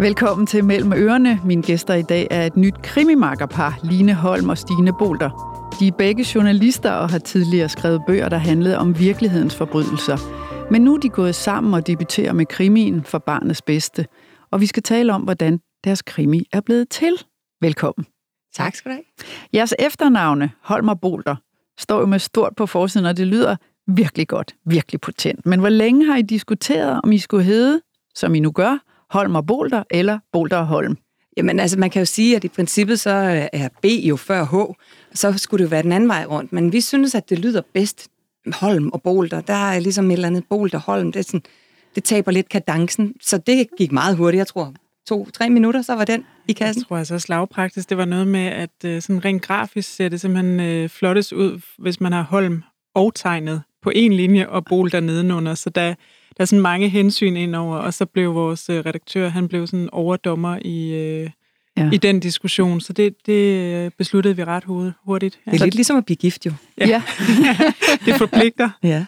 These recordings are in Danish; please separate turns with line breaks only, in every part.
Velkommen til Mellem Ørerne. Mine gæster i dag er et nyt krimimakkerpar, Line Holm og Stine Bolter. De er begge journalister og har tidligere skrevet bøger, der handlede om virkelighedens forbrydelser. Men nu er de gået sammen og debuterer med krimien for barnets bedste. Og vi skal tale om, hvordan deres krimi er blevet til. Velkommen.
Tak skal du have.
Jeres efternavne, Holm og Bolter, står jo med stort på forsiden, og det lyder virkelig godt, virkelig potent. Men hvor længe har I diskuteret, om I skulle hedde, som I nu gør, Holm og Bolter, eller Bolter og Holm?
Jamen altså, man kan jo sige, at i princippet så er B jo før H, så skulle det jo være den anden vej rundt. Men vi synes, at det lyder bedst Holm og Bolter. Der er ligesom et eller andet Bolter Holm, det, er sådan, det taber lidt kadencen. Så det gik meget hurtigt, jeg tror. To-tre minutter, så var den i kassen.
Jeg tror altså slagpraktisk, det var noget med, at øh, sådan rent grafisk ser det simpelthen øh, flottes ud, hvis man har Holm og tegnet på en linje og Bolter nedenunder. Så der, der er sådan mange hensyn indover, og så blev vores øh, redaktør, han blev sådan overdommer i, øh, ja. i den diskussion, så det, det besluttede vi ret hurtigt.
Ja. Det er lidt ligesom at blive gift jo.
Ja, ja.
det forpligter.
Ja.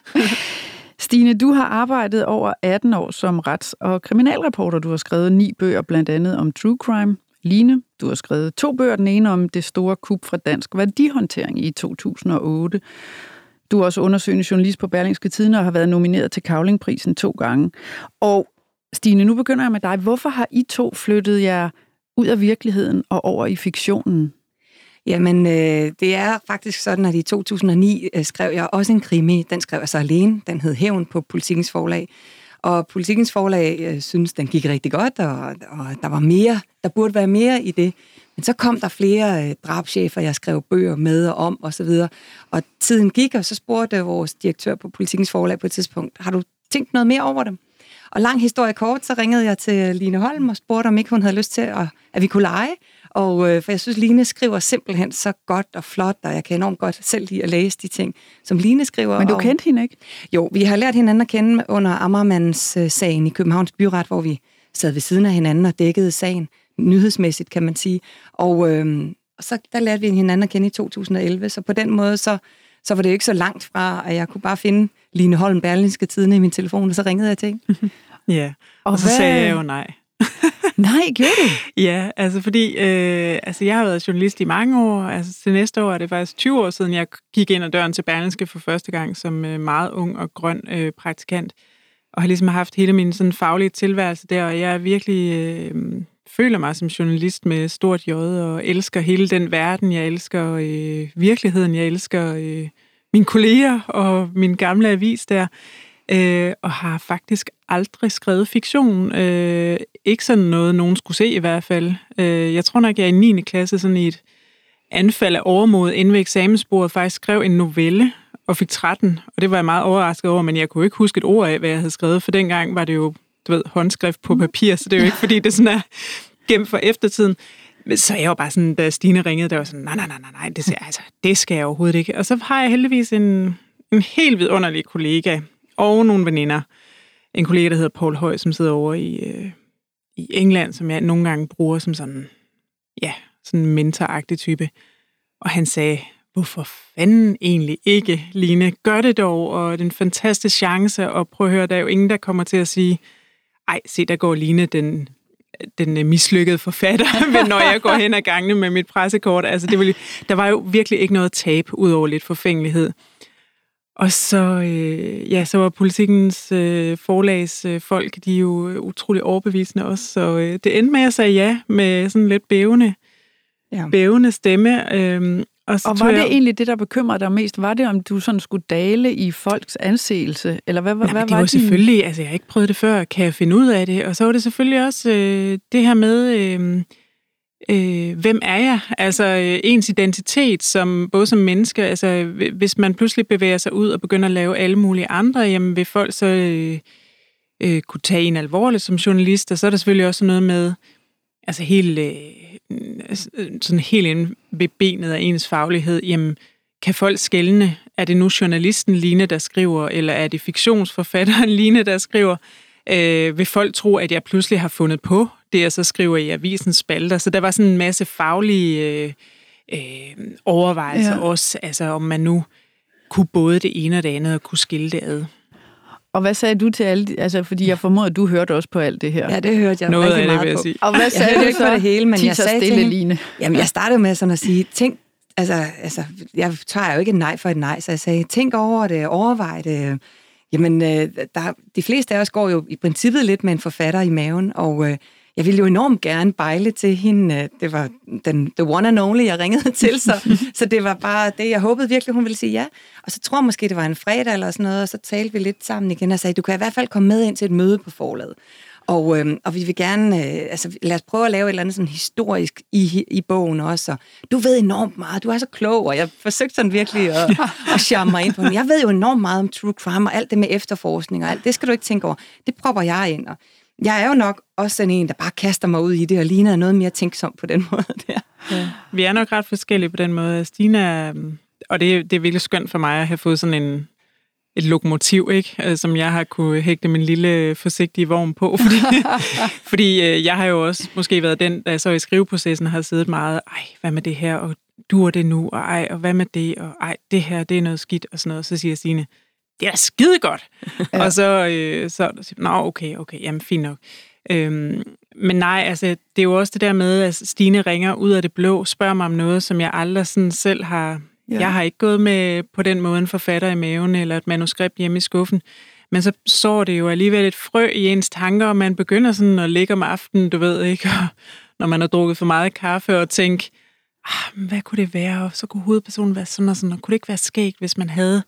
Stine, du har arbejdet over 18 år som rets- og kriminalreporter. Du har skrevet ni bøger, blandt andet om true crime. Line, du har skrevet to bøger, den ene om det store kup fra Dansk Værdihåndtering i 2008, du er også undersøgende journalist på Berlingske Tiden og har været nomineret til Kavlingprisen to gange. Og Stine, nu begynder jeg med dig. Hvorfor har I to flyttet jer ud af virkeligheden og over i fiktionen?
Jamen, øh, det er faktisk sådan, at i 2009 øh, skrev jeg også en krimi. Den skrev jeg så alene. Den hed Hævn på Politikens Forlag. Og Politikens Forlag øh, synes, den gik rigtig godt, og, og der var mere, der burde være mere i det. Men så kom der flere øh, drabschefer, jeg skrev bøger med og om osv. Og, og tiden gik, og så spurgte vores direktør på Politikens Forlag på et tidspunkt, har du tænkt noget mere over dem? Og lang historie kort, så ringede jeg til Line Holm og spurgte, om ikke hun havde lyst til, at, at vi kunne lege. Og øh, for jeg synes, Line skriver simpelthen så godt og flot, og jeg kan enormt godt selv lide at læse de ting, som Line skriver.
Men du
og,
kendte hende ikke?
Jo, vi har lært hinanden at kende under Ammermans øh, sagen i Københavns Byret, hvor vi sad ved siden af hinanden og dækkede sagen nyhedsmæssigt, kan man sige. Og, øh, og så der lærte vi hinanden at kende i 2011, så på den måde, så, så var det jo ikke så langt fra, at jeg kunne bare finde Line Holm Berlinske Tidene i min telefon, og så ringede jeg til hende.
ja, og, og så hvad... sagde jeg jo nej.
nej, gjorde du?
Ja, altså fordi øh, altså jeg har været journalist i mange år. Altså til næste år er det faktisk 20 år siden, jeg gik ind ad døren til Berlinske for første gang som øh, meget ung og grøn øh, praktikant. Og har ligesom haft hele min sådan, faglige tilværelse der, og jeg er virkelig øh, føler mig som journalist med stort J, og elsker hele den verden. Jeg elsker øh, virkeligheden. Jeg elsker øh, mine kolleger og min gamle avis der. Øh, og har faktisk aldrig skrevet fiktion. Øh, ikke sådan noget, nogen skulle se i hvert fald. Øh, jeg tror nok, jeg i 9. klasse sådan i et anfald af overmod inden ved eksamensbordet faktisk skrev en novelle og fik 13, og det var jeg meget overrasket over, men jeg kunne ikke huske et ord af, hvad jeg havde skrevet, for dengang var det jo du ved, håndskrift på papir, så det er jo ikke, fordi det sådan er gemt for eftertiden. Så jeg var bare sådan, da Stine ringede, der var sådan, nej, nej, nej, nej, nej, det, altså, det skal jeg overhovedet ikke. Og så har jeg heldigvis en, en helt vidunderlig kollega og nogle veninder. En kollega, der hedder Paul Høj, som sidder over i, øh, i England, som jeg nogle gange bruger som sådan, ja, sådan mentoragtig type. Og han sagde, hvorfor fanden egentlig ikke, Line? Gør det dog, og det er en fantastisk chance, og prøv at høre, der er jo ingen, der kommer til at sige, ej, se, der går Line den, den mislykkede forfatter, når jeg går hen ad gangene med mit pressekort. Altså, det var, der var jo virkelig ikke noget tab, ud over lidt forfængelighed. Og så, øh, ja, så var politikens øh, forlags øh, folk, de er jo utrolig overbevisende også, så øh, det endte med, at jeg sagde ja med sådan lidt bævende, ja. bævende stemme. Øh,
og, og var jeg... det egentlig det, der bekymrede dig mest? Var det, om du sådan skulle dale i folks anseelse? Eller hvad,
Nej,
hvad
det var, var selvfølgelig, altså jeg har ikke prøvet det før, kan jeg finde ud af det? Og så var det selvfølgelig også øh, det her med, øh, øh, hvem er jeg? Altså øh, ens identitet, som både som menneske, altså hvis man pludselig bevæger sig ud og begynder at lave alle mulige andre, jamen vil folk så øh, øh, kunne tage en alvorligt som journalist, og så er der selvfølgelig også noget med, altså helt... Øh, sådan helt ind ved benet af ens faglighed, jamen, kan folk skælne? Er det nu journalisten Line, der skriver, eller er det fiktionsforfatteren Line, der skriver? Øh, vil folk tro, at jeg pludselig har fundet på det, jeg så skriver i avisens spalter? Så der var sådan en masse faglige øh, øh, overvejelser ja. også, altså om man nu kunne både det ene og det andet og kunne skille det ad.
Og hvad sagde du til alle, altså fordi jeg formoder, at du hørte også på alt det her.
Ja, det hørte jeg
Noget
rigtig
af det,
meget
vil jeg
på.
sige.
Og hvad sagde
Jeg hørte
du
ikke
så?
på det hele, men jeg sagde til
stille,
hende-
Line.
Jamen, jeg startede med sådan at sige, tænk, altså, altså, jeg tager jo ikke et nej for et nej, så jeg sagde, tænk over det, overvej det. Jamen, øh, der, de fleste af os går jo i princippet lidt med en forfatter i maven, og øh, jeg ville jo enormt gerne bejle til hende. Øh, Det var den the one and only, jeg ringede til, så, så det var bare det, jeg håbede virkelig, hun ville sige ja. Og så tror jeg måske, det var en fredag eller sådan noget, og så talte vi lidt sammen igen og sagde, du kan i hvert fald komme med ind til et møde på forlaget. Og, øhm, og vi vil gerne, øh, altså lad os prøve at lave et eller andet sådan historisk i, i bogen også. Og du ved enormt meget, du er så klog, og jeg forsøgte sådan virkelig at, at charme mig ind på den. Jeg ved jo enormt meget om true crime og alt det med efterforskning og alt. Det skal du ikke tænke over. Det propper jeg ind. Og jeg er jo nok også sådan en, der bare kaster mig ud i det, og ligner noget mere tænksom på den måde der.
Ja. Vi er nok ret forskellige på den måde. Stina, er- og det, er- det er virkelig skønt for mig at have fået sådan en, et lokomotiv, ikke? Øh, som jeg har kunne hægte min lille forsigtige vogn på. Fordi, fordi øh, jeg har jo også måske været den, der så i skriveprocessen har siddet meget, ej, hvad med det her, og dur det nu, og ej, og hvad med det, og ej, det her, det er noget skidt, og sådan noget. Så siger Stine, det er da skide godt. ja. Og så, øh, så siger jeg, nå, okay, okay, jamen fint nok. Øhm, men nej, altså, det er jo også det der med, at Stine ringer ud af det blå, spørger mig om noget, som jeg aldrig sådan selv har...
Ja.
Jeg har ikke gået med på den måde en forfatter i maven, eller et manuskript hjemme i skuffen. Men så så det jo alligevel et frø i ens tanker, og man begynder sådan at ligge om aftenen, du ved ikke, og når man har drukket for meget kaffe, og tænke, ah, hvad kunne det være? Og så kunne hovedpersonen være sådan og sådan, og kunne det ikke være skægt, hvis man havde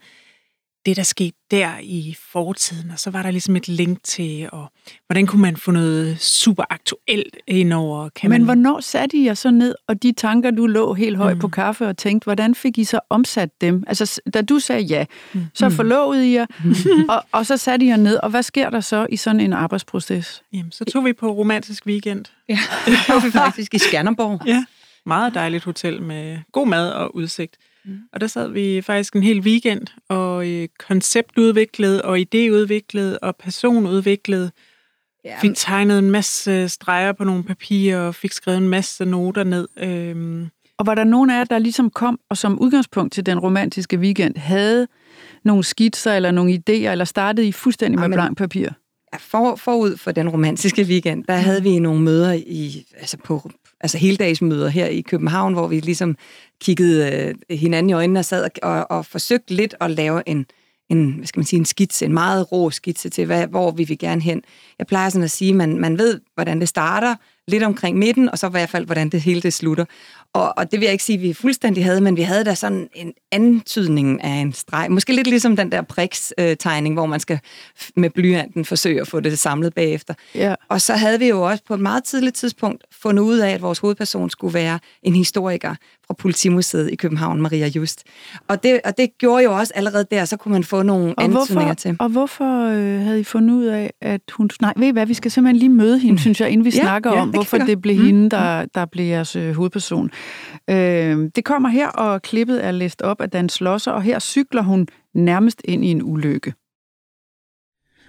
det, der skete der i fortiden, og så var der ligesom et link til, og hvordan kunne man få noget super aktuelt indover? Kan
Men
man...
hvornår satte I jer så ned, og de tanker, du lå helt højt mm. på kaffe og tænkte, hvordan fik I så omsat dem? Altså, da du sagde ja, mm. så forlovede I jer, og, og så satte I jer ned, og hvad sker der så i sådan en arbejdsproces?
Jamen, så tog vi på romantisk weekend.
Ja, det var vi faktisk i Skanderborg.
Ja. Meget dejligt hotel med god mad og udsigt. Mm. Og der sad vi faktisk en hel weekend og øh, konceptudviklede og idéudviklede og personudviklede.
Ja,
Fik tegnet en masse streger på nogle papirer og fik skrevet en masse noter ned. Øhm,
Og var der nogen af jer, der ligesom kom, og som udgangspunkt til den romantiske weekend, havde nogle skitser eller nogle idéer, eller startede I fuldstændig med blank papir?
Ja, for, forud for den romantiske weekend, der havde vi nogle møder i, altså på altså heldagsmøder her i København, hvor vi ligesom kiggede øh, hinanden i øjnene og sad og, og, og forsøgte lidt at lave en, en, hvad skal man sige, en skitse, en meget rå skitse til, hvad, hvor vi vil gerne hen. Jeg plejer sådan at sige, at man, man ved, hvordan det starter, lidt omkring midten, og så i hvert fald, hvordan det hele det slutter. Og, og det vil jeg ikke sige, at vi fuldstændig havde, men vi havde da sådan en antydning af en streg. Måske lidt ligesom den der priks-tegning, hvor man skal med blyanten forsøge at få det samlet bagefter.
Ja.
Og så havde vi jo også på et meget tidligt tidspunkt fundet ud af, at vores hovedperson skulle være en historiker fra Politimuseet i København, Maria Just. Og det, og det gjorde jo også allerede der, så kunne man få nogle
Og
antydninger
hvorfor,
til.
og hvorfor øh, havde I fundet ud af, at hun... Nej, ved I hvad, vi skal simpelthen lige møde hende, synes jeg, inden vi
Ja,
snakker
ja,
om, hvorfor det blev
Mm,
hende, der, der blev jeres øh, hovedperson. Øh, det kommer her, og klippet er læst op af Dan Slosser, og her cykler hun nærmest ind i en ulykke.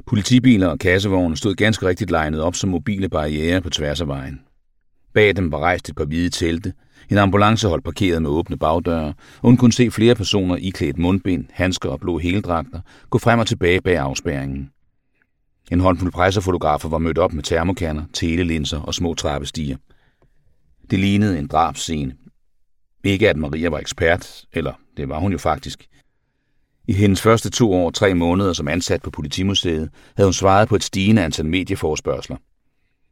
Politibiler og kassevogne stod ganske rigtigt legnet op som mobile barriere på tværs af vejen. Bag dem var rejst et par hvide telte, en ambulance holdt parkeret med åbne bagdøre, og hun kunne se flere personer iklædt mundbind, handsker og blå heldragter gå frem og tilbage bag afspærringen. En håndfuld pressefotografer var mødt op med termokanner, telelinser og små trappestiger. Det lignede en drabscene. Ikke at Maria var ekspert, eller det var hun jo faktisk. I hendes første to år, og tre måneder som ansat på Politimuseet, havde hun svaret på et stigende antal medieforspørgseler.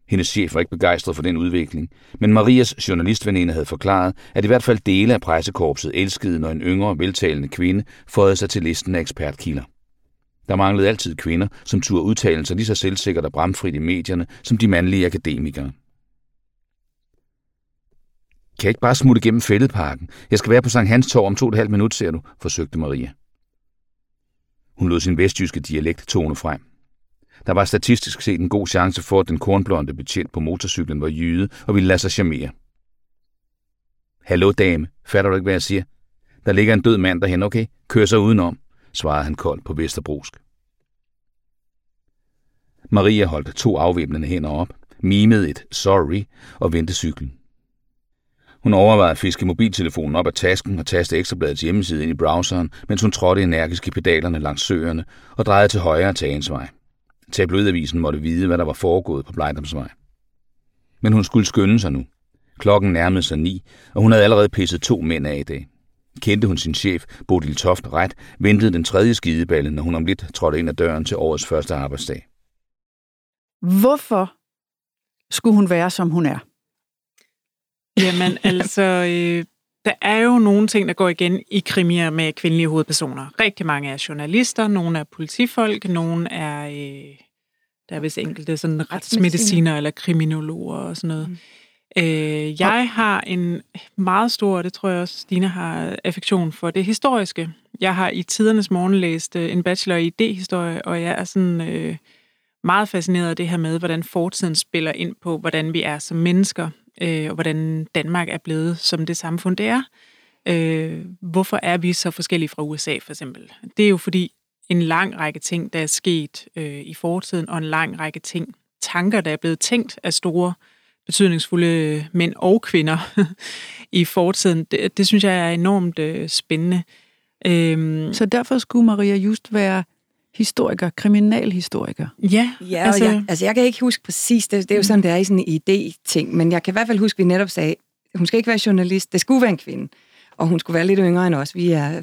Hendes chef var ikke begejstret for den udvikling, men Marias journalistveninde havde forklaret, at i hvert fald dele af pressekorpset elskede, når en yngre, veltalende kvinde føjede sig til listen af ekspertkilder. Der manglede altid kvinder, som turde udtale sig lige så selvsikkert og bramfrit i medierne, som de mandlige akademikere. Kan jeg ikke bare smutte gennem fældeparken? Jeg skal være på Sankt Hans Torv om to og et halvt minut, ser du, forsøgte Maria. Hun lod sin vestjyske dialekt tone frem. Der var statistisk set en god chance for, at den kornblonde betjent på motorcyklen var jyde og ville lade sig charmere. Hallo dame, fatter du ikke, hvad jeg siger? Der ligger en død mand derhen, okay? Kør så udenom, svarede han koldt på Vesterbrosk. Maria holdt to afvæbnende hænder op, mimede et sorry og vendte cyklen. Hun overvejede at fiske mobiltelefonen op af tasken og taste ekstrabladets hjemmeside ind i browseren, mens hun trådte energisk i pedalerne langs søerne og drejede til højre Tagensvej. Tabloidavisen måtte vide, hvad der var foregået på Blejdomsvej. Men hun skulle skynde sig nu. Klokken nærmede sig ni, og hun havde allerede pisset to mænd af i dag. Kendte hun sin chef, Bodil Toft, ret, ventede den tredje skideballe, når hun om lidt trådte ind ad døren til årets første arbejdsdag.
Hvorfor skulle hun være, som hun er?
Jamen altså, øh, der er jo nogle ting, der går igen i krimier med kvindelige hovedpersoner. Rigtig mange er journalister, nogle er politifolk, nogle er, øh, der er vist enkelte sådan retsmediciner eller kriminologer og sådan noget. Mm. Øh, jeg har en meget stor, det tror jeg også Stine har, affektion for det historiske. Jeg har i tidernes morgen læst øh, en bachelor i idéhistorie, og jeg er sådan øh, meget fascineret af det her med, hvordan fortiden spiller ind på, hvordan vi er som mennesker, øh, og hvordan Danmark er blevet som det samfund, det er. Øh, hvorfor er vi så forskellige fra USA, for eksempel? Det er jo fordi en lang række ting, der er sket øh, i fortiden, og en lang række ting, tanker, der er blevet tænkt af store betydningsfulde mænd og kvinder i fortiden. Det, det synes jeg er enormt øh, spændende.
Øhm, så derfor skulle Maria Just være historiker, kriminalhistoriker.
Ja,
ja altså, jeg, altså jeg kan ikke huske præcis, det, det er jo sådan, det er i sådan en idé-ting, men jeg kan i hvert fald huske, at vi netop sagde, hun skal ikke være journalist, det skulle være en kvinde, og hun skulle være lidt yngre end os. Vi er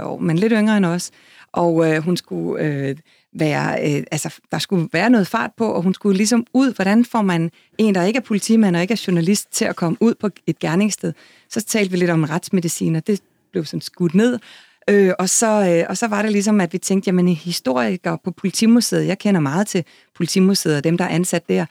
44-45 år, men lidt yngre end os, og øh, hun skulle øh, være, øh, altså der skulle være noget fart på, og hun skulle ligesom ud, hvordan får man en, der ikke er politimand og ikke er journalist, til at komme ud på et gerningssted. Så talte vi lidt om retsmedicin, og det blev sådan skudt ned, Øh, og, så, øh, og så var det ligesom, at vi tænkte, jamen historikere på Politimuseet, jeg kender meget til Politimuseet og dem, der er ansat der,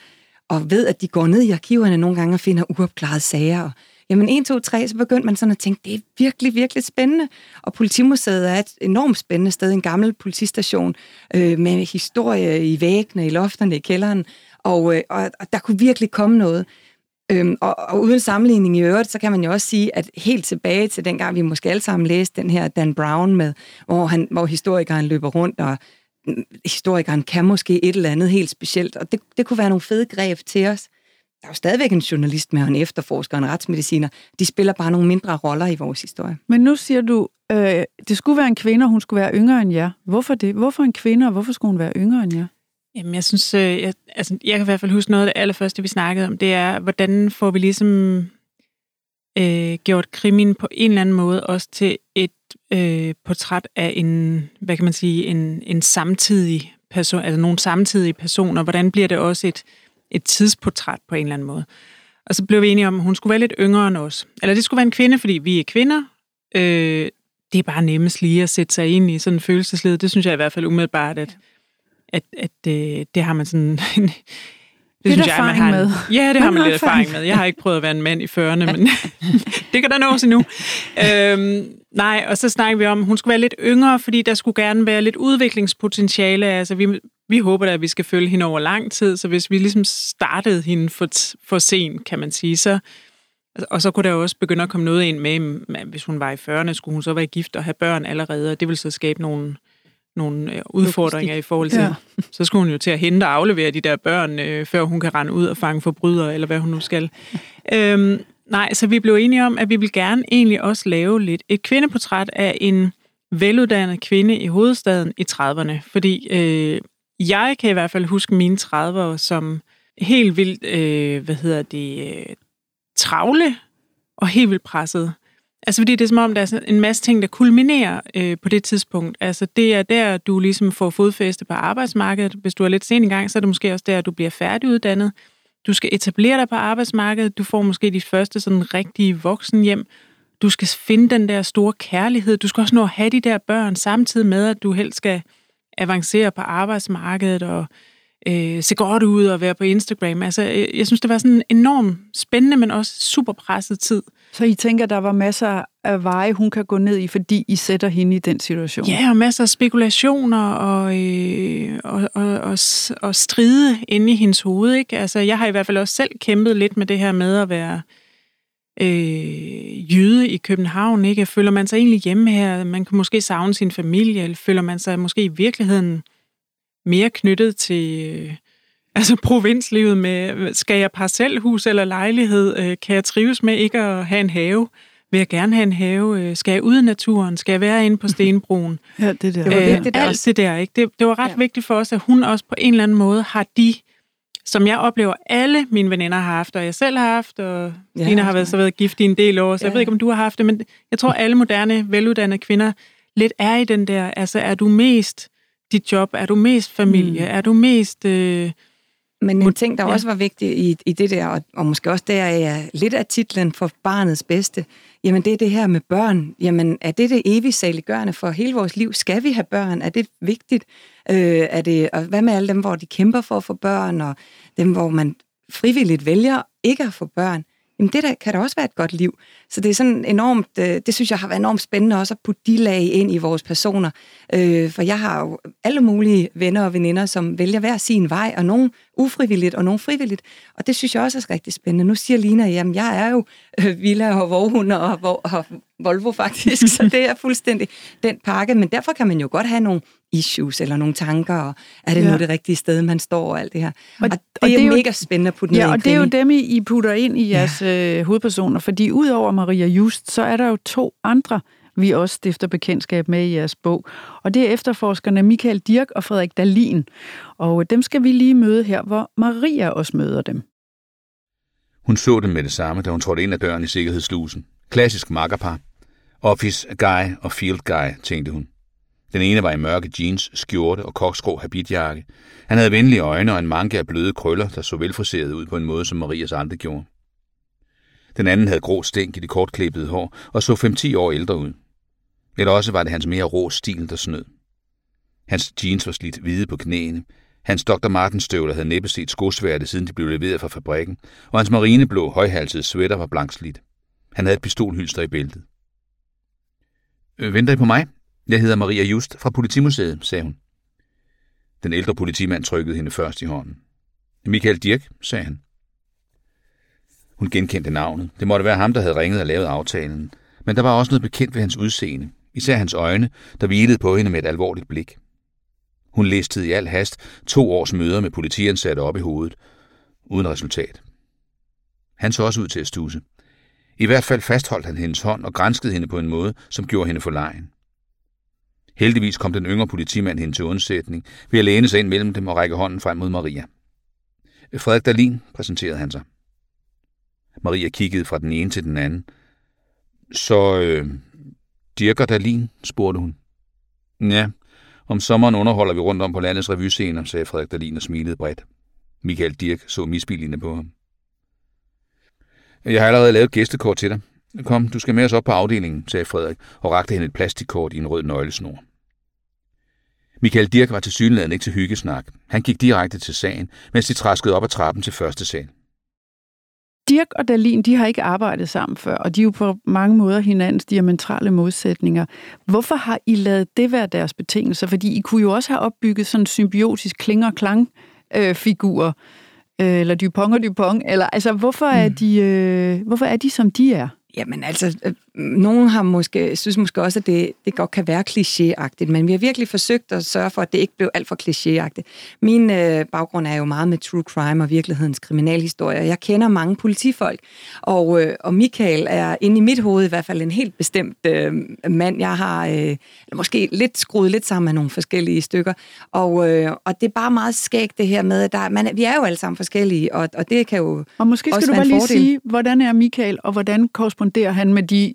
og ved, at de går ned i arkiverne nogle gange og finder uopklarede sager. Og, jamen 1, 2, 3, så begyndte man sådan at tænke, det er virkelig, virkelig spændende. Og Politimuseet er et enormt spændende sted, en gammel politistation øh, med historie i væggene, i lofterne, i kælderen, og, øh, og, og der kunne virkelig komme noget. Øhm, og, og uden sammenligning i øvrigt, så kan man jo også sige, at helt tilbage til dengang, vi måske alle sammen læste den her Dan Brown med, hvor, han, hvor historikeren løber rundt, og mm, historikeren kan måske et eller andet helt specielt, og det, det kunne være nogle fede greb til os. Der er jo stadigvæk en journalist med, en efterforsker, en retsmediciner. De spiller bare nogle mindre roller i vores historie.
Men nu siger du, øh, det skulle være en kvinde, og hun skulle være yngre end jer. Hvorfor det? Hvorfor en kvinde, og hvorfor skulle hun være yngre end jer?
Jamen, jeg synes, øh, jeg, altså, jeg kan i hvert fald huske noget af det allerførste, vi snakkede om, det er, hvordan får vi ligesom øh, gjort krimin på en eller anden måde også til et øh, portræt af en, hvad kan man sige, en, en samtidig person, altså nogle samtidige personer. Hvordan bliver det også et, et tidsportræt på en eller anden måde? Og så blev vi enige om, at hun skulle være lidt yngre end os. Eller det skulle være en kvinde, fordi vi er kvinder. Øh, det er bare nemmest lige at sætte sig ind i sådan en følelsesled. Det synes jeg i hvert fald umiddelbart, at at, at det, øh, det har man sådan...
det synes jeg, man har med.
Ja, det har man lidt erfaring med. Jeg har ikke prøvet at være en mand i 40'erne, men det kan der nås endnu. Øhm, nej, og så snakker vi om, at hun skulle være lidt yngre, fordi der skulle gerne være lidt udviklingspotentiale. Altså, vi, vi håber da, at vi skal følge hende over lang tid, så hvis vi ligesom startede hende for, for sent, kan man sige, så, og så kunne der også begynde at komme noget ind med, hvis hun var i 40'erne, skulle hun så være gift og have børn allerede, og det ville så skabe nogle nogle øh, udfordringer i forhold til, ja. så skulle hun jo til at hente og aflevere de der børn, øh, før hun kan rende ud og fange forbrydere, eller hvad hun nu skal. øhm, nej, så vi blev enige om, at vi vil gerne egentlig også lave lidt et kvindeportræt af en veluddannet kvinde i hovedstaden i 30'erne, fordi øh, jeg kan i hvert fald huske mine 30'ere som helt vildt, øh, hvad hedder det, øh, travle og helt vildt presset. Altså fordi det er som om, der er en masse ting, der kulminerer øh, på det tidspunkt. Altså det er der, du ligesom får fodfæste på arbejdsmarkedet. Hvis du er lidt sen i gang, så er det måske også der, du bliver færdiguddannet. Du skal etablere dig på arbejdsmarkedet. Du får måske dit første sådan rigtige voksenhjem. Du skal finde den der store kærlighed. Du skal også nå at have de der børn, samtidig med, at du helst skal avancere på arbejdsmarkedet og øh, se godt ud og være på Instagram. Altså, jeg, jeg synes, det var sådan en enorm spændende, men også super presset tid.
Så I tænker, der var masser af veje, hun kan gå ned i, fordi I sætter hende i den situation?
Ja, og masser af spekulationer og, øh, og, og, og, og stride inde i hendes hoved. Ikke? Altså, jeg har i hvert fald også selv kæmpet lidt med det her med at være øh, jøde i København. Ikke? Føler man sig egentlig hjemme her? Man kan måske savne sin familie, eller føler man sig måske i virkeligheden mere knyttet til, øh, altså provinslivet med, skal jeg parcelhus eller lejlighed? Øh, kan jeg trives med ikke at have en have? Vil jeg gerne have en have? Øh, skal jeg ud i naturen? Skal jeg være inde på Stenbroen?
ja, det der.
Det var vigtigt alt det der, ikke? Det, det var ret ja. vigtigt for os, at hun også på en eller anden måde har de som jeg oplever, alle mine veninder har haft, og jeg selv har haft, og ja, Lina har været, så været gift i en del år, så ja. jeg ved ikke, om du har haft det, men jeg tror, alle moderne, veluddannede kvinder lidt er i den der, altså er du mest dit job, er du mest familie, mm. er du mest... Øh,
men en ting, der ja. også var vigtig i, i det der, og, og måske også der er lidt af titlen for barnets bedste, jamen det er det her med børn. Jamen er det det evigt saliggørende for hele vores liv? Skal vi have børn? Er det vigtigt? Øh, er det, og hvad med alle dem, hvor de kæmper for at få børn, og dem, hvor man frivilligt vælger ikke at få børn? jamen det der, kan da også være et godt liv. Så det er sådan enormt, øh, det synes jeg har været enormt spændende også at putte de lag ind i vores personer. Øh, for jeg har jo alle mulige venner og veninder, som vælger hver sin vej, og nogen ufrivilligt, og nogen frivilligt. Og det synes jeg også er rigtig spændende. Nu siger Lina, jamen jeg er jo øh, Villa og Vorhund og, og Volvo faktisk, så det er fuldstændig den pakke. Men derfor kan man jo godt have nogle issues eller nogle tanker, og er det ja. nu det rigtige sted, man står og alt det her. Og, og det, og det er, jo mega spændende at putte
ja, og det er jo dem, I putter ind i jeres ja. øh, hovedpersoner, fordi udover Maria Just, så er der jo to andre, vi også stifter bekendtskab med i jeres bog. Og det er efterforskerne Michael Dirk og Frederik Dalin. Og dem skal vi lige møde her, hvor Maria også møder dem.
Hun så dem med det samme, da hun trådte ind ad døren i sikkerhedslusen. Klassisk makkerpar. Office guy og field guy, tænkte hun. Den ene var i mørke jeans, skjorte og koksgrå habitjakke. Han havde venlige øjne og en manke af bløde krøller, der så velfriseret ud på en måde, som Marias aldrig gjorde. Den anden havde grå stænk i det kortklippede hår og så 5-10 år ældre ud. Eller også var det hans mere rå stil, der snød. Hans jeans var slidt hvide på knæene. Hans Dr. Martens støvler havde næppe set skosværte, siden de blev leveret fra fabrikken, og hans marineblå, højhalsede sweater var blankslidt. Han havde et pistolhylster i bæltet. Øh, venter I på mig? Jeg hedder Maria Just fra Politimuseet, sagde hun. Den ældre politimand trykkede hende først i hånden. Michael Dirk, sagde han. Hun genkendte navnet. Det måtte være ham, der havde ringet og lavet aftalen. Men der var også noget bekendt ved hans udseende. Især hans øjne, der hvilede på hende med et alvorligt blik. Hun listede i al hast to års møder med politiansatte op i hovedet, uden resultat. Han så også ud til at stuse. I hvert fald fastholdt han hendes hånd og grænskede hende på en måde, som gjorde hende for lejen. Heldigvis kom den yngre politimand hen til undsætning ved at læne sig ind mellem dem og række hånden frem mod Maria. Frederik Dalin præsenterede han sig. Maria kiggede fra den ene til den anden. Så øh, Dirker Dalin, spurgte hun. Ja, om sommeren underholder vi rundt om på landets revyscener, sagde Frederik Dalin og smilede bredt. Michael Dirk så misbilligende på ham. Jeg har allerede lavet gæstekort til dig. Kom, du skal med os op på afdelingen, sagde Frederik og rakte hende et plastikkort i en rød nøglesnor. Michael Dirk var til synligheden ikke til hyggesnak. Han gik direkte til sagen, mens de traskede op ad trappen til første sal.
Dirk og Dalin, de har ikke arbejdet sammen før, og de er jo på mange måder hinandens diametrale modsætninger. Hvorfor har I lavet det være deres betingelser? Fordi I kunne jo også have opbygget sådan en symbiotisk kling- og klang-figur, øh, eller Dupont og Dupont, eller altså, hvorfor er, mm. de, øh, hvorfor er de, som de er?
Jamen altså, nogen har måske, synes måske også, at det, det godt kan være klichéagtigt, men vi har virkelig forsøgt at sørge for, at det ikke blev alt for klichéagtigt. Min øh, baggrund er jo meget med true crime og virkelighedens kriminalhistorie. Jeg kender mange politifolk, og, øh, og Michael er inde i mit hoved i hvert fald en helt bestemt øh, mand. Jeg har øh, måske lidt skruet lidt sammen med nogle forskellige stykker, og, øh, og det er bare meget skægt det her med, at der, man, vi er jo alle sammen forskellige, og, og det kan jo
Og måske skal du bare lige sige, hvordan er Michael, og hvordan korresponderer han med de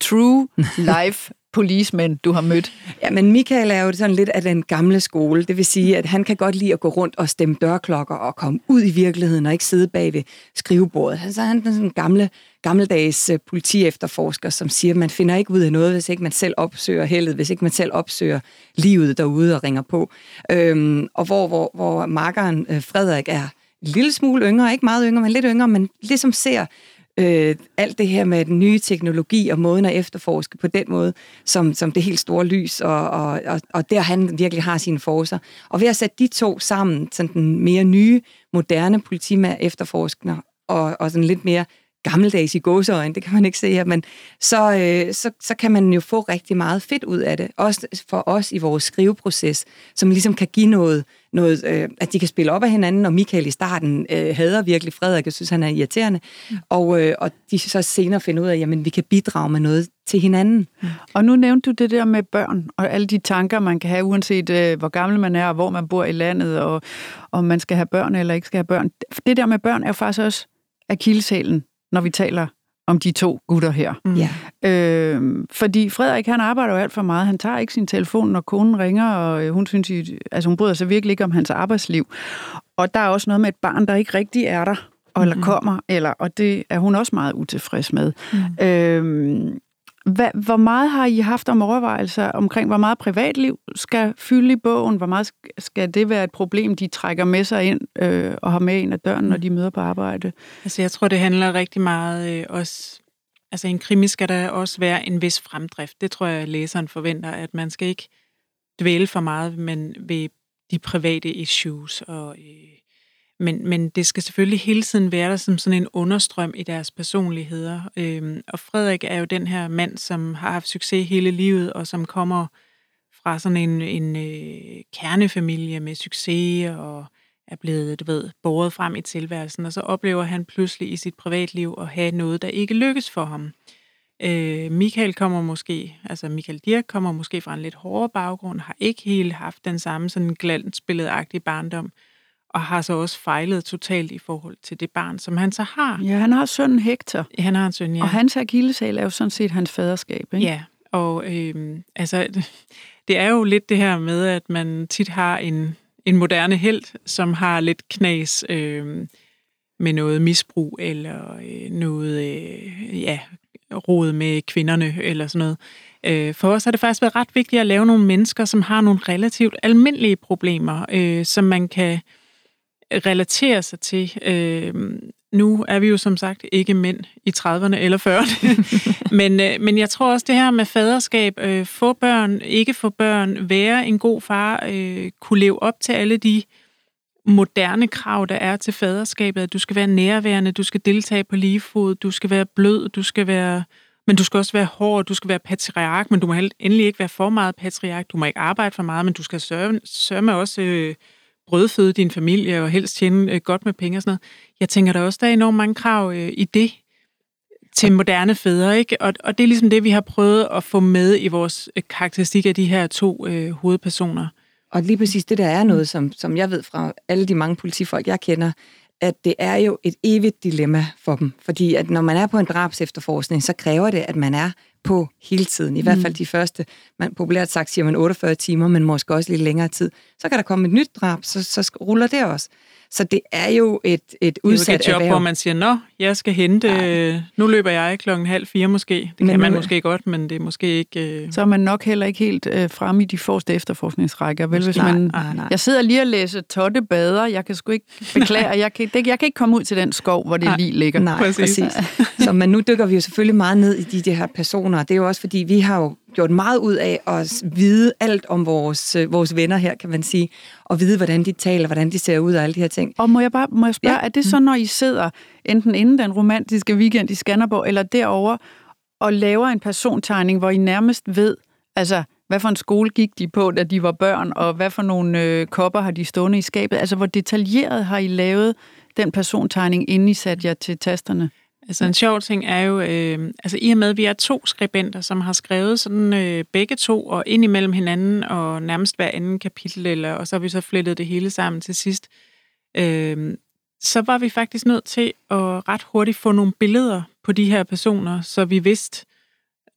true life policemen, du har mødt?
Ja, men Michael er jo sådan lidt af den gamle skole. Det vil sige, at han kan godt lide at gå rundt og stemme dørklokker og komme ud i virkeligheden og ikke sidde bag ved skrivebordet. Så han er sådan en gamle, gammeldags øh, politiefterforsker, som siger, at man finder ikke ud af noget, hvis ikke man selv opsøger heldet, hvis ikke man selv opsøger livet derude og ringer på. Øhm, og hvor, hvor, hvor markeren øh, Frederik er en lille smule yngre, ikke meget yngre, men lidt yngre, men ligesom ser øh, alt det her med den nye teknologi og måden at efterforske på den måde, som, som det helt store lys, og, og, og, og der han virkelig har sine forser. Og ved at sætte de to sammen, sådan den mere nye, moderne politimand efterforskner, og, og sådan lidt mere gammeldags i gåseøjne, det kan man ikke se her, men så, øh, så, så kan man jo få rigtig meget fedt ud af det. Også for os i vores skriveproces, som ligesom kan give noget noget, øh, at de kan spille op af hinanden, og Michael i starten øh, hader virkelig Frederik, jeg synes, han er irriterende, mm. og, øh, og de så senere finder ud af, at vi kan bidrage med noget til hinanden. Mm.
Og nu nævnte du det der med børn, og alle de tanker, man kan have, uanset øh, hvor gammel man er, og hvor man bor i landet, og om man skal have børn eller ikke skal have børn. Det der med børn er jo faktisk også akilleshælen, når vi taler om de to gutter her.
Mm. Ja.
Øh, fordi Frederik, han arbejder jo alt for meget. Han tager ikke sin telefon, når konen ringer, og øh, hun synes, altså hun bryder sig virkelig ikke om hans arbejdsliv. Og der er også noget med et barn, der ikke rigtig er der, eller mm. kommer, eller, og det er hun også meget utilfreds med. Mm. Øh, hvad, hvor meget har I haft om overvejelser omkring, hvor meget privatliv skal fylde i bogen? Hvor meget skal det være et problem, de trækker med sig ind øh, og har med ind ad døren, når de møder på arbejde?
Altså, jeg tror, det handler rigtig meget øh, også... Altså, en krimi skal der også være en vis fremdrift. Det tror jeg, læseren forventer, at man skal ikke dvæle for meget men ved de private issues og... Øh, men, men det skal selvfølgelig hele tiden være der som sådan en understrøm i deres personligheder. Øhm, og Frederik er jo den her mand, som har haft succes hele livet, og som kommer fra sådan en, en øh, kernefamilie med succes, og er blevet, du ved, båret frem i tilværelsen, og så oplever han pludselig i sit privatliv at have noget, der ikke lykkes for ham. Øh, Michael kommer måske, altså Michael Dirk kommer måske fra en lidt hårdere baggrund, har ikke helt haft den samme sådan glansbilledagtige barndom, og har så også fejlet totalt i forhold til det barn, som han så har.
Ja, han har sønnen Hector.
Han har en søn, ja.
Og hans akillesal er jo sådan set hans faderskab, ikke?
Ja, og øhm, altså, det er jo lidt det her med, at man tit har en, en moderne held, som har lidt knas øhm, med noget misbrug, eller øh, noget, øh, ja, råd med kvinderne, eller sådan noget. Øh, for os har det faktisk været ret vigtigt at lave nogle mennesker, som har nogle relativt almindelige problemer, øh, som man kan relaterer sig til. Øh, nu er vi jo som sagt ikke mænd i 30'erne eller 40'erne, men, øh, men jeg tror også det her med faderskab, øh, få børn, ikke få børn, være en god far, øh, kunne leve op til alle de moderne krav, der er til faderskabet, at du skal være nærværende, du skal deltage på lige fod, du skal være blød, du skal være, men du skal også være hård, du skal være patriark, men du må endelig ikke være for meget patriark, du må ikke arbejde for meget, men du skal sørge, sørge med også øh, brødføde din familie og helst tjene øh, godt med penge og sådan noget. Jeg tænker, der også der er enormt mange krav øh, i det til moderne fædre, ikke? Og, og det er ligesom det, vi har prøvet at få med i vores øh, karakteristik af de her to øh, hovedpersoner.
Og lige præcis det, der er noget, som, som jeg ved fra alle de mange politifolk, jeg kender, at det er jo et evigt dilemma for dem. Fordi at når man er på en drabs efterforskning, så kræver det, at man er på hele tiden. I mm. hvert fald de første, man populært sagt siger man 48 timer, men måske også lidt længere tid. Så kan der komme et nyt drab, så, så ruller det også. Så det er jo et, et udsat
det er jo et job, hvor man siger, nå, jeg skal hente, ja. nu løber jeg klokken halv fire måske. Det men kan man nu, måske godt, men det er måske ikke...
Øh... Så er man nok heller ikke helt øh, fremme i de forreste efterforskningsrækker. Vel, hvis nej, man, nej, nej. Jeg sidder lige og læser Totte Bader, jeg kan sgu ikke beklage, jeg kan, det, jeg kan ikke komme ud til den skov, hvor det lige ligger.
Nej, præcis. præcis. Så, men nu dykker vi jo selvfølgelig meget ned i de, de her personer. Det er jo også fordi, vi har jo gjort meget ud af at vide alt om vores, øh, vores venner her, kan man sige, og vide, hvordan de taler, hvordan de ser ud og alle de her ting.
Og må jeg bare må jeg spørge, ja. er det så, når I sidder enten inden den romantiske weekend i Skanderborg, eller derover og laver en persontegning, hvor I nærmest ved, altså, hvad for en skole gik de på, da de var børn, og hvad for nogle øh, kopper har de stående i skabet? Altså, hvor detaljeret har I lavet den persontegning, inden I satte jer til tasterne?
Altså en sjov ting er jo, øh, altså i og med, at vi er to skribenter, som har skrevet sådan øh, begge to, og ind imellem hinanden, og nærmest hver anden kapitel, eller, og så har vi så flettet det hele sammen til sidst, øh, så var vi faktisk nødt til at ret hurtigt få nogle billeder på de her personer, så vi vidste,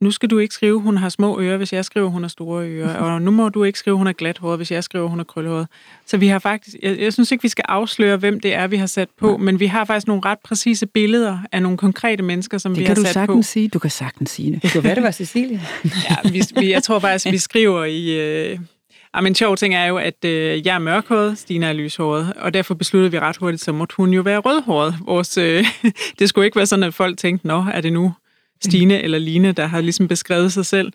nu skal du ikke skrive, hun har små ører, hvis jeg skriver, hun har store ører, og nu må du ikke skrive, hun har glat hår, hvis jeg skriver, hun har krøllehåret. Så vi har faktisk, jeg, jeg synes ikke, vi skal afsløre, hvem det er, vi har sat på, men vi har faktisk nogle ret præcise billeder af nogle konkrete mennesker, som
det
vi har sat på.
Det kan du sagtens sige. Du kan sagtens sige det.
Det kunne være, det var Cecilie.
ja, vi, vi, jeg tror faktisk, vi skriver i... Øh, Ja, men sjov ting er jo, at øh, jeg er mørkhåret, Stina er lyshåret, og derfor besluttede vi ret hurtigt, så måtte hun jo være rødhåret. Vores, øh, det skulle ikke være sådan, at folk tænkte, nå, er det nu Stine eller Line, der har ligesom beskrevet sig selv.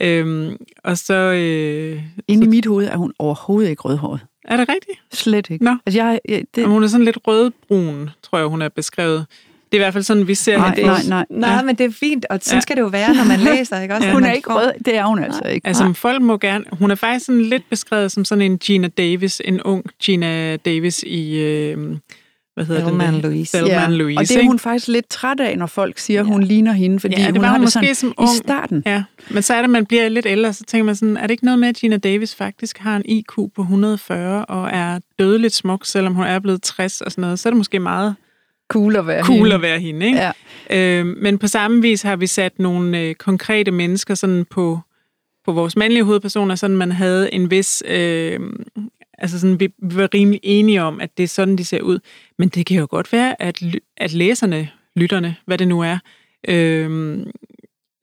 Øhm, og så... Øh,
Inde
så,
i mit hoved er hun overhovedet ikke rødhåret.
Er det rigtigt?
Slet ikke.
Nå.
Altså, jeg, jeg,
det... Jamen, hun er sådan lidt rødbrun, tror jeg, hun er beskrevet. Det er i hvert fald sådan, vi ser
Nej,
det.
nej, nej.
Nej,
Ja.
men det er fint, og sådan
Ja.
skal det jo være, når man læser, ikke også?
Ja.
Hun er ikke
får-
rød, det er hun altså ikke.
Altså, folk må gerne... Hun er faktisk sådan lidt beskrevet som sådan en Gina Davis, en ung Gina Davis i... Øh, hvad hedder
Thelma
den?
Louise.
Thelma and Louise,
og det er
ikke?
hun faktisk lidt træt af, når folk siger, at hun ligner hende, fordi
Ja, det
hun
var
har
hun
det
måske
sådan
som
i
ung.
starten.
Ja, men så er det, man bliver lidt ældre, så tænker man sådan, er det ikke noget med, at Gina Davis faktisk har en IQ på 140 og er dødeligt smuk, selvom hun er blevet 60 og sådan noget, så er det måske meget
Cool at være
cool
hende.
at være hende, ikke?
Ja.
Øh, men på samme vis har vi sat nogle øh, konkrete mennesker sådan på, på vores mandlige hovedpersoner, sådan man havde en vis... Øh, altså sådan, vi, vi var rimelig enige om, at det er sådan, de ser ud. Men det kan jo godt være, at, at læserne, lytterne, hvad det nu er, øh,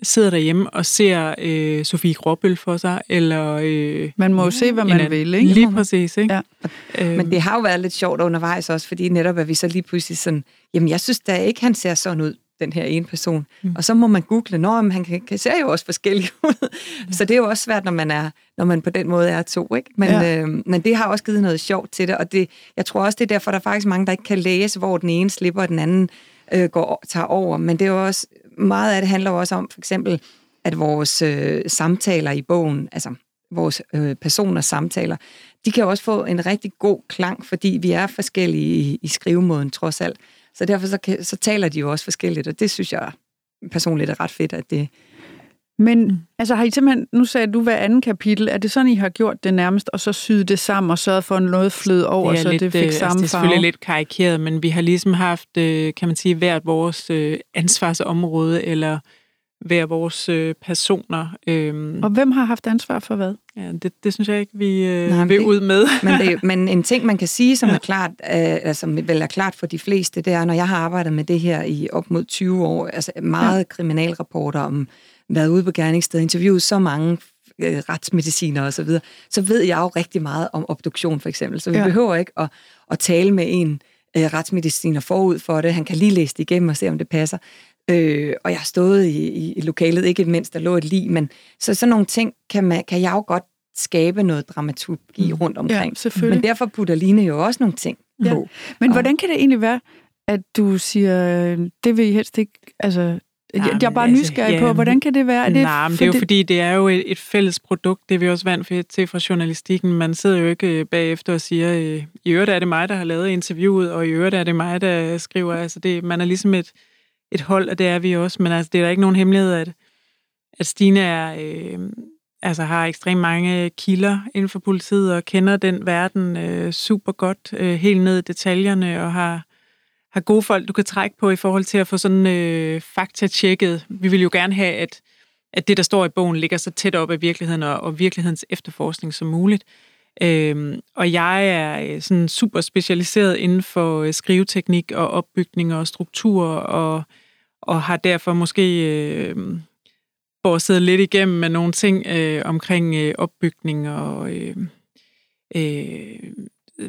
sidder derhjemme og ser øh, Sofie Gråbøl for sig, eller... Øh,
Man må jo se, hvad man
anden.
vil, ikke?
Lige præcis, ikke?
Ja.
Øhm,
Men det har jo været lidt sjovt undervejs også, fordi netop er vi så lige pludselig sådan, jamen jeg synes da ikke, han ser sådan ud, den her ene person. Mm. Og så må man google, når han kan, kan, ser jo også forskellig ud. så det er jo også svært, når man er, når man på den måde er to, ikke? Men,
ja.
øh, men det har også givet noget sjovt til det, og det, jeg tror også, det er derfor, der er faktisk mange, der ikke kan læse, hvor den ene slipper, og den anden øh, går, tager over. Men det er jo også, meget af det handler også om, for eksempel, at vores øh, samtaler i bogen, altså vores øh, personers samtaler, de kan også få en rigtig god klang, fordi vi er forskellige i, i skrivemåden trods alt. Så derfor så, kan, så taler de jo også forskelligt, og det synes jeg personligt er ret fedt, at det...
Men altså, har I simpelthen, nu sagde du hver anden kapitel, er det sådan, I har gjort det nærmest, og så syet det sammen og sørget for, at noget flød over,
det
så
lidt,
det fik
øh,
samme
altså, det er
farve?
selvfølgelig lidt karikeret, men vi har ligesom haft, øh, kan man sige, hvert vores øh, ansvarsområde, eller hver vores øh, personer. Øh,
Og hvem har haft ansvar for hvad?
ja, det, det synes jeg ikke, vi øh,
Nej,
vil
det-
ud med.
Men, det, men en ting, man kan sige, som er klart, øh, altså, som vel er klart for de fleste, det er, når jeg har arbejdet med det her i op mod 20 år, altså meget ja. kriminalrapporter om, været ude på gerningsstedet, interviewet så mange øh, retsmediciner og så videre, så ved jeg jo rigtig meget om obduktion for eksempel. Så vi
Ja.
ja. behøver ikke at, at tale med en øh, retsmediciner forud for det. Han kan lige læse det igennem og se, om det passer. Øh, og jeg har stået i, i, i lokalet, ikke mindst der lå et lig, men så sådan nogle ting kan, man, kan jeg jo godt skabe noget dramaturgi
Mm.
rundt omkring.
selvfølgelig.
Men derfor putter Line jo også nogle ting
Ja.
på.
Men
Og-
hvordan kan det egentlig være, at du siger, øh, det vil I helst ikke, altså, jeg, jeg er bare
altså,
nysgerrig
ja,
på, hvordan kan det være? Er det,
Nej, men det er jo fordi, det er jo et, et fælles produkt. Det er vi også vant til fra journalistikken. Man sidder jo ikke øh, bagefter og siger, øh, i øvrigt er det mig, der har lavet interviewet, og i øvrigt er det mig, der skriver. Altså det, man er ligesom et, et hold, og det er vi også. Men altså, det er da ikke nogen hemmelighed, at, at Stine er, øh, altså, har ekstremt mange kilder inden for politiet, og kender den verden øh, super godt, øh, helt ned i detaljerne, og har har gode folk, du kan trække på i forhold til at få sådan øh, fakta-tjekket. Vi vil jo gerne have, at, at det, der står i bogen, ligger så tæt op af virkeligheden og, og virkelighedens efterforskning som muligt. Øhm, og jeg er øh, sådan super specialiseret inden for øh, skriveteknik og opbygning og struktur, og, og har derfor måske øh, borset lidt igennem med nogle ting øh, omkring øh, opbygning og øh, øh,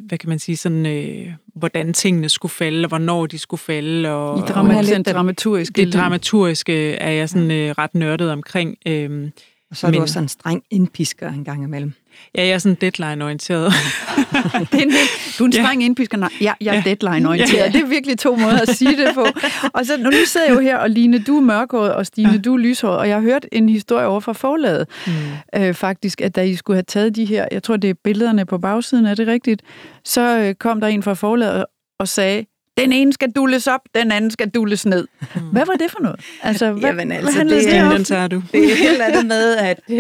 hvad kan man sige, sådan, øh, hvordan tingene skulle falde, og hvornår de skulle falde. Og,
I drama-
lidt
den
den-
dramaturgiske
det dramatiske er jeg sådan øh, ret nørdet omkring. Øhm,
Og så er
Men-
du også en streng indpisker en gang imellem.
Ja, jeg er sådan deadline-orienteret.
det er en du er en
Ja.
streng indpisker. Nej, jeg, jeg er
Ja.
deadline-orienteret.
Ja.
Det er virkelig to måder at sige det på. Og så, nu sidder jeg jo her, og Line, du er mørkhåret, og Stine,
Ja.
du er lyshåret. Og jeg har hørt en historie over fra forlaget,
mm.
øh, faktisk, at da I skulle have taget de her, jeg tror, det er billederne på bagsiden, er det rigtigt? Så øh, kom der en fra forlaget og sagde, den ene skal dulles op, den anden skal dulles ned. Hvad var det for noget? Altså, hvad,
Jamen, altså,
hvad
det
det,
er-?
Den tager du.
Det er helt andet med, at, øh,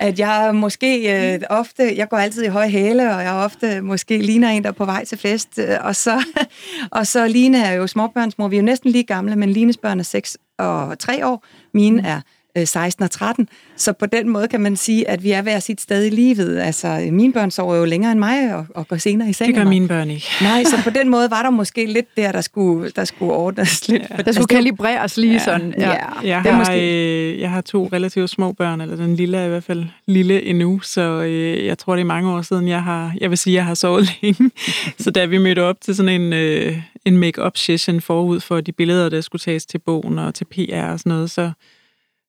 at jeg måske øh, ofte, jeg går altid i høje hæle, og jeg ofte måske ligner en, der er på vej til fest. øh, Og så, og så Line er jo småbørnsmor. Vi er jo næsten lige gamle, men Lines børn er 6 og 3 år. Mine er øh, 16 og 13. Så på den måde kan man sige, at vi er hver sit sted i livet. Altså, mine børn sover jo længere end mig, og, og går senere i seng
Det gør mine børn ikke.
Nej, så på den måde var der måske lidt der, der skulle, der skulle ordnes lidt.
Der skulle kalibreres lige ja. sådan.
Ja,
Jeg,
det er
har,
måske...
øh, jeg har to relativt små børn, eller den lille er i hvert fald lille endnu, så øh, jeg tror, det er mange år siden, jeg har, jeg vil sige, jeg har sovet længe. så da vi mødte op til sådan en, øh, en make-up session forud for de billeder, der skulle tages til bogen og til PR og sådan noget, så,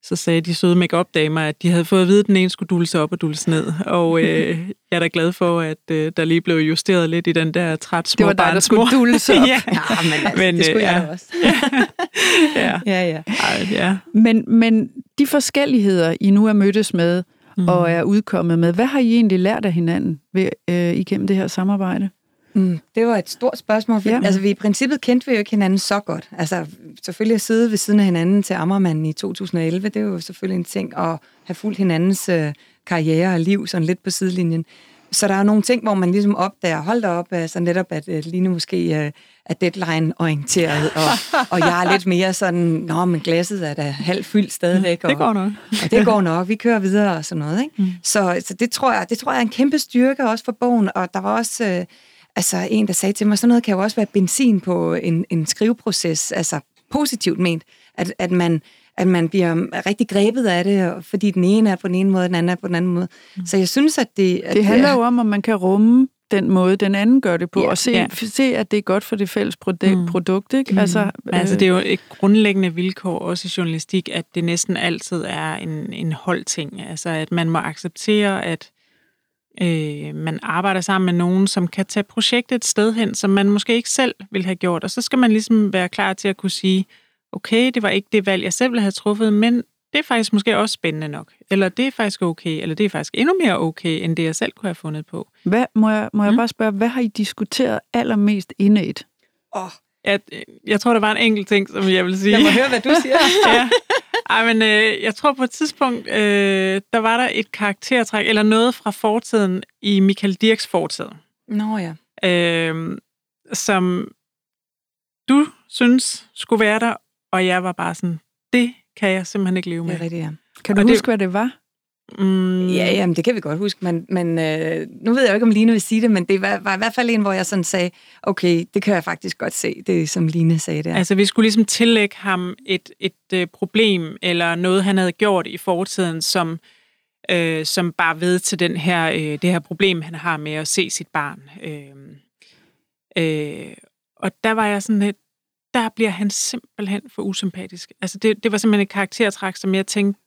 så sagde de søde make damer at de havde fået at vide, at den ene skulle dulse op og dulse ned. Og øh, jeg er da glad for, at øh, der lige blev justeret lidt i den der træt små
Det var dig, der skulle dulse op.
ja. ja, men, altså, men det skulle øh, jeg ja. også.
ja.
ja, ja.
Ej, ja.
Men, men de forskelligheder, I nu er mødtes med, mm. og er udkommet med, hvad har I egentlig lært af hinanden ved, øh, igennem det her samarbejde?
Mm, det var et stort spørgsmål. Ja. Altså, vi i princippet kendte vi jo ikke hinanden så godt. Altså, selvfølgelig at sidde ved siden af hinanden til Ammermanden i 2011, det er jo selvfølgelig en ting at have fulgt hinandens øh, karriere og liv sådan lidt på sidelinjen. Så der er nogle ting, hvor man ligesom opdager, hold da op, altså netop, at uh, Line måske uh, er deadline-orienteret, og, og jeg er lidt mere sådan, nå, men glasset er da halvt fyldt stadigvæk.
Og, det går nok.
Og det går nok, vi kører videre og sådan noget. Ikke? Mm. Så, så det, tror jeg, det tror jeg er en kæmpe styrke også for bogen, og der var også... Uh, altså en, der sagde til mig, sådan noget kan jo også være benzin på en, en skriveproces, altså positivt ment, at, at man at man bliver rigtig grebet af det, fordi den ene er på den ene måde, den anden er på den anden måde. Mm. Så jeg synes, at det... At
det handler jo om, om man kan rumme den måde, den anden gør det på, ja, og se, ja. se, at det er godt for det fælles produkt. Mm. produkt ikke? Mm.
Altså, øh, altså, det er jo et grundlæggende vilkår også i journalistik, at det næsten altid er en, en holdting. Altså, at man må acceptere, at øh, man arbejder sammen med nogen, som kan tage projektet et sted hen, som man måske ikke selv ville have gjort. Og så skal man ligesom være klar til at kunne sige, okay, det var ikke det valg, jeg selv ville have truffet, men det er faktisk måske også spændende nok. Eller det er faktisk okay, eller det er faktisk endnu mere okay, end det jeg selv kunne have fundet på.
Hvad, må jeg, må jeg mm. bare spørge, hvad har I diskuteret allermest indet?
Åh, oh. Jeg, jeg tror, der var en enkelt ting, som jeg vil sige.
Jeg må høre, hvad du siger.
ja. Ej, men øh, jeg tror på et tidspunkt, øh, der var der et karaktertræk, eller noget fra fortiden i Michael Dirks fortid.
Nå ja.
Øh, som du synes skulle være der, og jeg var bare sådan, det kan jeg simpelthen ikke leve med.
Det er rigtigt, ja.
Kan du og huske, det, hvad det var?
Mm. Ja, jamen, det kan vi godt huske, men, men øh, nu ved jeg jo ikke, om Line vil sige det, men det var, var i hvert fald en, hvor jeg sådan sagde, okay, det kan jeg faktisk godt se, det som Line sagde der.
Altså, vi skulle ligesom tillægge ham et, et øh, problem, eller noget, han havde gjort i fortiden, som, øh, som bare ved til den her, øh, det her problem, han har med at se sit barn. Øh, øh, og der var jeg sådan lidt, der bliver han simpelthen for usympatisk. Altså, det, det var simpelthen et karaktertræk, som jeg tænkte,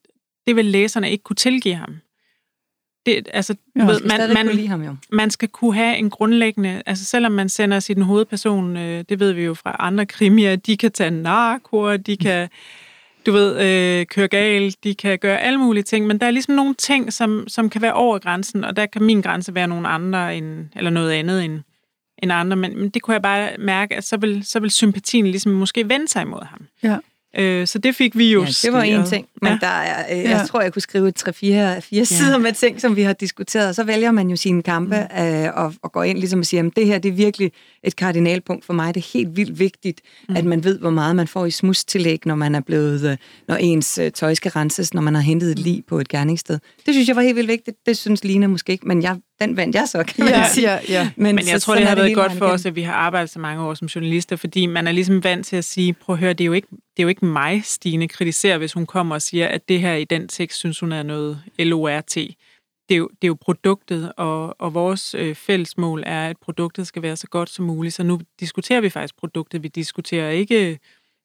det vil læserne ikke kunne tilgive ham. Det, altså,
jo, ved, man, man, lide ham, jo.
man skal kunne have en grundlæggende, altså selvom man sender sin hovedperson, øh, det ved vi jo fra andre krimier, de kan tage narko, de kan, du ved, øh, køre galt, de kan gøre alle mulige ting, men der er ligesom nogle ting, som, som kan være over grænsen, og der kan min grænse være nogle andre, end, eller noget andet end, end andre, men, men det kunne jeg bare mærke, at så vil, så vil sympatien ligesom måske vende sig imod ham.
Ja.
Øh, så det fik vi jo
ja, det var en ting, men ja. der er, øh, jeg ja. tror, jeg kunne skrive 3-4 fire ja. sider med ting, som vi har diskuteret, og så vælger man jo sine kampe mm. øh, og, og går ind ligesom og siger, at det her det er virkelig et kardinalpunkt for mig. Det er helt vildt vigtigt, mm. at man ved, hvor meget man får i smustillæg, når man er blevet, øh, når ens øh, tøj skal renses, når man har hentet et lig på et gerningssted. Det synes jeg var helt vildt vigtigt. Det synes Lina måske ikke, men jeg den vandt jeg så, kan man ja, sige.
Ja, ja. Men, Men jeg så, tror, det har været godt for os, at vi har arbejdet så mange år som journalister, fordi man er ligesom vant til at sige, prøv at høre, det er jo ikke, det er jo ikke mig, Stine kritiserer, hvis hun kommer og siger, at det her i den tekst, synes hun er noget LORT. Det er jo, det er jo produktet, og, og vores øh, fælles mål er, at produktet skal være så godt som muligt. Så nu diskuterer vi faktisk produktet. Vi diskuterer ikke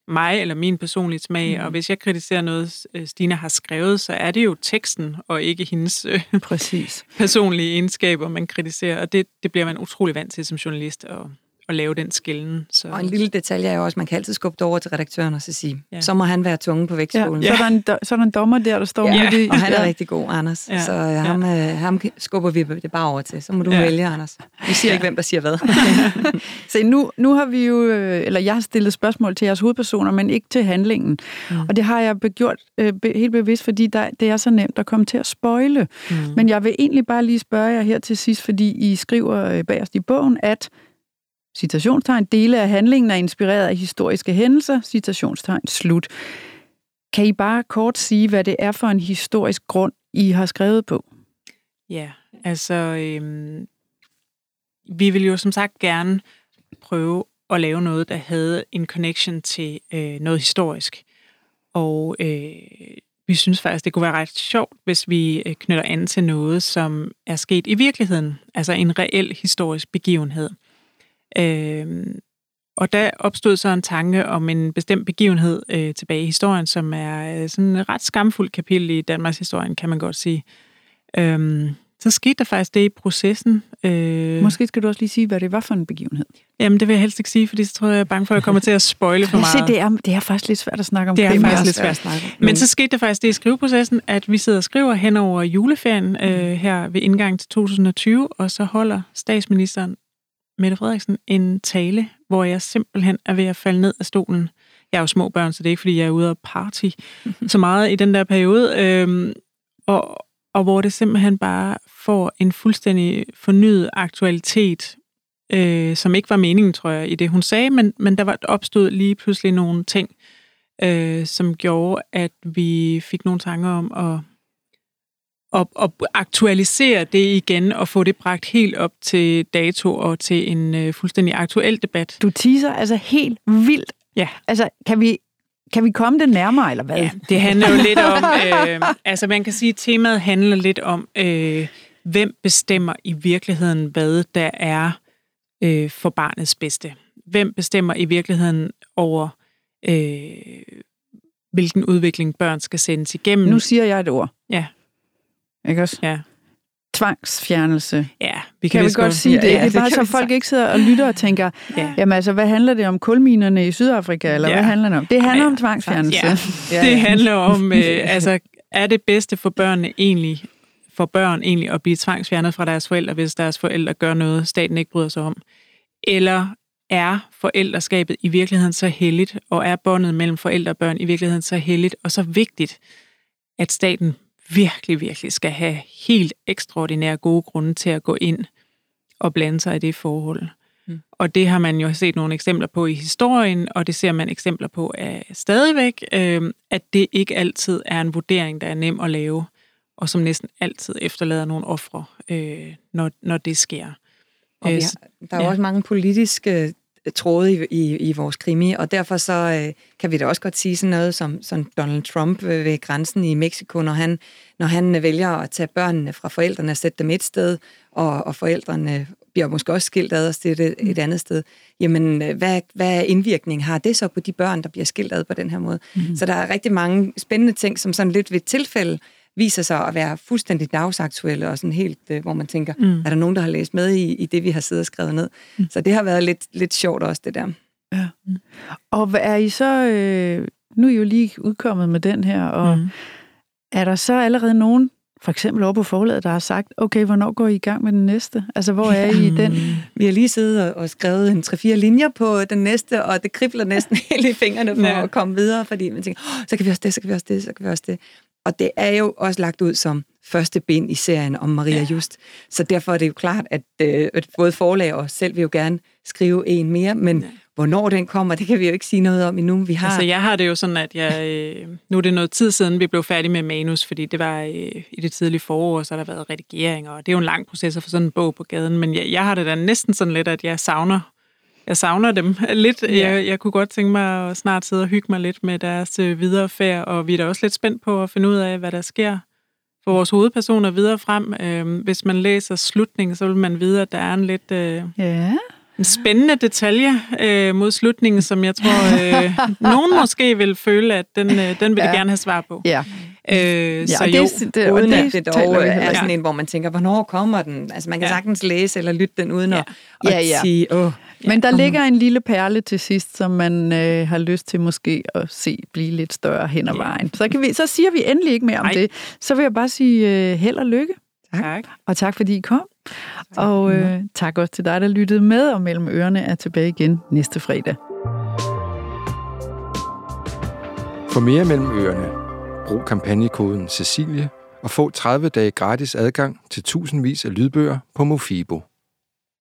mig eller min personlige smag, mm. og hvis jeg kritiserer noget, øh, Stine har skrevet, så er det jo teksten, og ikke hendes øh,
Præcis.
personlige egenskaber, man kritiserer, og det, det bliver man utrolig vant til som journalist, og at lave den skillen. Så.
Og en lille detalje er jo også, at man kan altid skubbe det over til redaktøren og så sige, ja. så må han være tunge på vægtskolen.
Ja. Ja. Så, er der en, så er der en dommer der, der står
ja. med det. Og han er ja. rigtig god, Anders. Ja. Så øh, ham, ja. øh, ham skubber vi det bare over til. Så må du ja. vælge, Anders. Vi siger ja. ikke, hvem der siger hvad.
så nu, nu har vi jo, øh, eller jeg har stillet spørgsmål til jeres hovedpersoner, men ikke til handlingen. Mm. Og det har jeg gjort øh, helt bevidst, fordi der, det er så nemt at komme til at spøjle. Mm. Men jeg vil egentlig bare lige spørge jer her til sidst, fordi I skriver øh, bagerst i bogen, at citationstegn, dele af handlingen er inspireret af historiske hændelser, citationstegn, slut. Kan I bare kort sige, hvad det er for en historisk grund, I har skrevet på?
Ja, altså, øhm, vi vil jo som sagt gerne prøve at lave noget, der havde en connection til øh, noget historisk. Og øh, vi synes faktisk, det kunne være ret sjovt, hvis vi øh, knytter an til noget, som er sket i virkeligheden. Altså en reel historisk begivenhed. Øh, og der opstod så en tanke om en bestemt begivenhed øh, tilbage i historien, som er øh, sådan en ret skamfuld kapitel i Danmarks historie, kan man godt sige. Øhm, så skete der faktisk det i processen.
Øh... Måske skal du også lige sige, hvad det var for en begivenhed.
Jamen, det vil jeg helst ikke sige, fordi så tror jeg, jeg er bange for, at jeg kommer til at spoile for meget.
Se, det er, det er faktisk lidt svært at snakke om.
Det er faktisk lidt svært at snakke om. Men så skete der faktisk det i skriveprocessen, at vi sidder og skriver hen over juleferien øh, her ved indgang til 2020, og så holder statsministeren Mette Frederiksen en tale, hvor jeg simpelthen er ved at falde ned af stolen. Jeg er jo små børn, så det er ikke, fordi jeg er ude og party så meget i den der periode. Øhm, og, og hvor det simpelthen bare får en fuldstændig fornyet aktualitet, øh, som ikke var meningen, tror jeg, i det, hun sagde, men, men der var opstod lige pludselig nogle ting, øh, som gjorde, at vi fik nogle tanker om at, at, at aktualisere det igen og få det bragt helt op til dato og til en øh, fuldstændig aktuel debat.
Du teaser altså helt vildt.
Ja.
Altså, kan vi kan vi komme det nærmere, eller hvad?
Ja, det handler jo lidt om, øh, altså man kan sige, at temaet handler lidt om, øh, hvem bestemmer i virkeligheden, hvad der er øh, for barnets bedste. Hvem bestemmer i virkeligheden over, øh, hvilken udvikling børn skal sendes igennem.
Nu siger jeg et ord.
Ja.
Ikke også?
Ja
tvangsfjernelse.
Ja,
vi kan, kan vi godt sige det. Ja, det er bare så folk ikke sidder og lytter og tænker, ja. jamen altså, hvad handler det om kulminerne i Sydafrika, eller ja. hvad handler det om? Det handler ja. om tvangsfjernelse. Ja.
ja. Det handler om, øh, altså, er det bedste for børnene egentlig, for børn egentlig at blive tvangsfjernet fra deres forældre, hvis deres forældre gør noget, staten ikke bryder sig om? Eller er forældreskabet i virkeligheden så heldigt, og er båndet mellem forældre og børn i virkeligheden så heldigt og så vigtigt, at staten virkelig, virkelig skal have helt ekstraordinære gode grunde til at gå ind og blande sig i det forhold. Mm. Og det har man jo set nogle eksempler på i historien, og det ser man eksempler på af stadigvæk, øh, at det ikke altid er en vurdering, der er nem at lave, og som næsten altid efterlader nogle ofre, øh, når, når det sker.
Og vi øh, har, der er ja. også mange politiske tråde i, i, i vores krimi, og derfor så øh, kan vi da også godt sige sådan noget som, som Donald Trump øh, ved grænsen i Mexico, når han, når han øh, vælger at tage børnene fra forældrene og sætte dem et sted, og, og forældrene bliver måske også skilt ad og sætte et, et andet sted, jamen øh, hvad, hvad indvirkning har det så på de børn, der bliver skilt ad på den her måde? Mm-hmm. Så der er rigtig mange spændende ting, som sådan lidt ved tilfælde viser sig at være fuldstændig dagsaktuelle, og sådan helt, øh, hvor man tænker, mm. er der nogen, der har læst med i, i det, vi har siddet og skrevet ned? Mm. Så det har været lidt, lidt sjovt også, det der.
Ja. Mm. Og er I så, øh, nu er I jo lige udkommet med den her, og mm. er der så allerede nogen, for eksempel over på forlaget, der har sagt, okay, hvornår går I i gang med den næste? Altså, hvor er I i den?
Vi har lige siddet og skrevet en 3-4 linjer på den næste, og det kribler næsten helt i fingrene for ja. at komme videre, fordi man tænker, oh, så kan vi også det, så kan vi også det, så kan vi også det. Og det er jo også lagt ud som første bind i serien om Maria ja. Just. Så derfor er det jo klart, at, øh, både forlag og selv vil jo gerne skrive en mere, men ja. hvornår den kommer, det kan vi jo ikke sige noget om endnu. Vi har...
Altså, jeg har det jo sådan, at jeg, øh, nu er det noget tid siden, vi blev færdige med manus, fordi det var øh, i det tidlige forår, så har der været redigering, og det er jo en lang proces at få sådan en bog på gaden, men jeg, jeg har det da næsten sådan lidt, at jeg savner jeg savner dem lidt. Ja. Jeg, jeg kunne godt tænke mig at snart sidde og hygge mig lidt med deres øh, videre færd, og vi er da også lidt spændt på at finde ud af, hvad der sker for vores hovedpersoner videre frem. Øh, hvis man læser slutningen, så vil man vide, at der er en lidt... Øh, ja. En spændende detalje øh, mod slutningen, som jeg tror, øh, nogen måske vil føle, at den, øh, den vil ja. de gerne have svar på.
Ja.
Øh, ja, så jo, det, det, uden det, at det dog er sådan en, hvor man tænker, hvornår kommer den? Altså man kan ja. sagtens læse eller lytte den uden ja. at, at ja, ja. sige, åh,
men der ligger en lille perle til sidst, som man øh, har lyst til måske at se blive lidt større hen ad vejen. Så, kan vi, så siger vi endelig ikke mere om Ej. det. Så vil jeg bare sige øh, held og lykke.
Tak.
Og tak fordi I kom. Tak. Og øh, tak også til dig, der lyttede med, og Mellem Ørerne er tilbage igen næste fredag.
For mere Mellem Ørerne, brug kampagnekoden Cecilie og få 30 dage gratis adgang til tusindvis af lydbøger på Mofibo.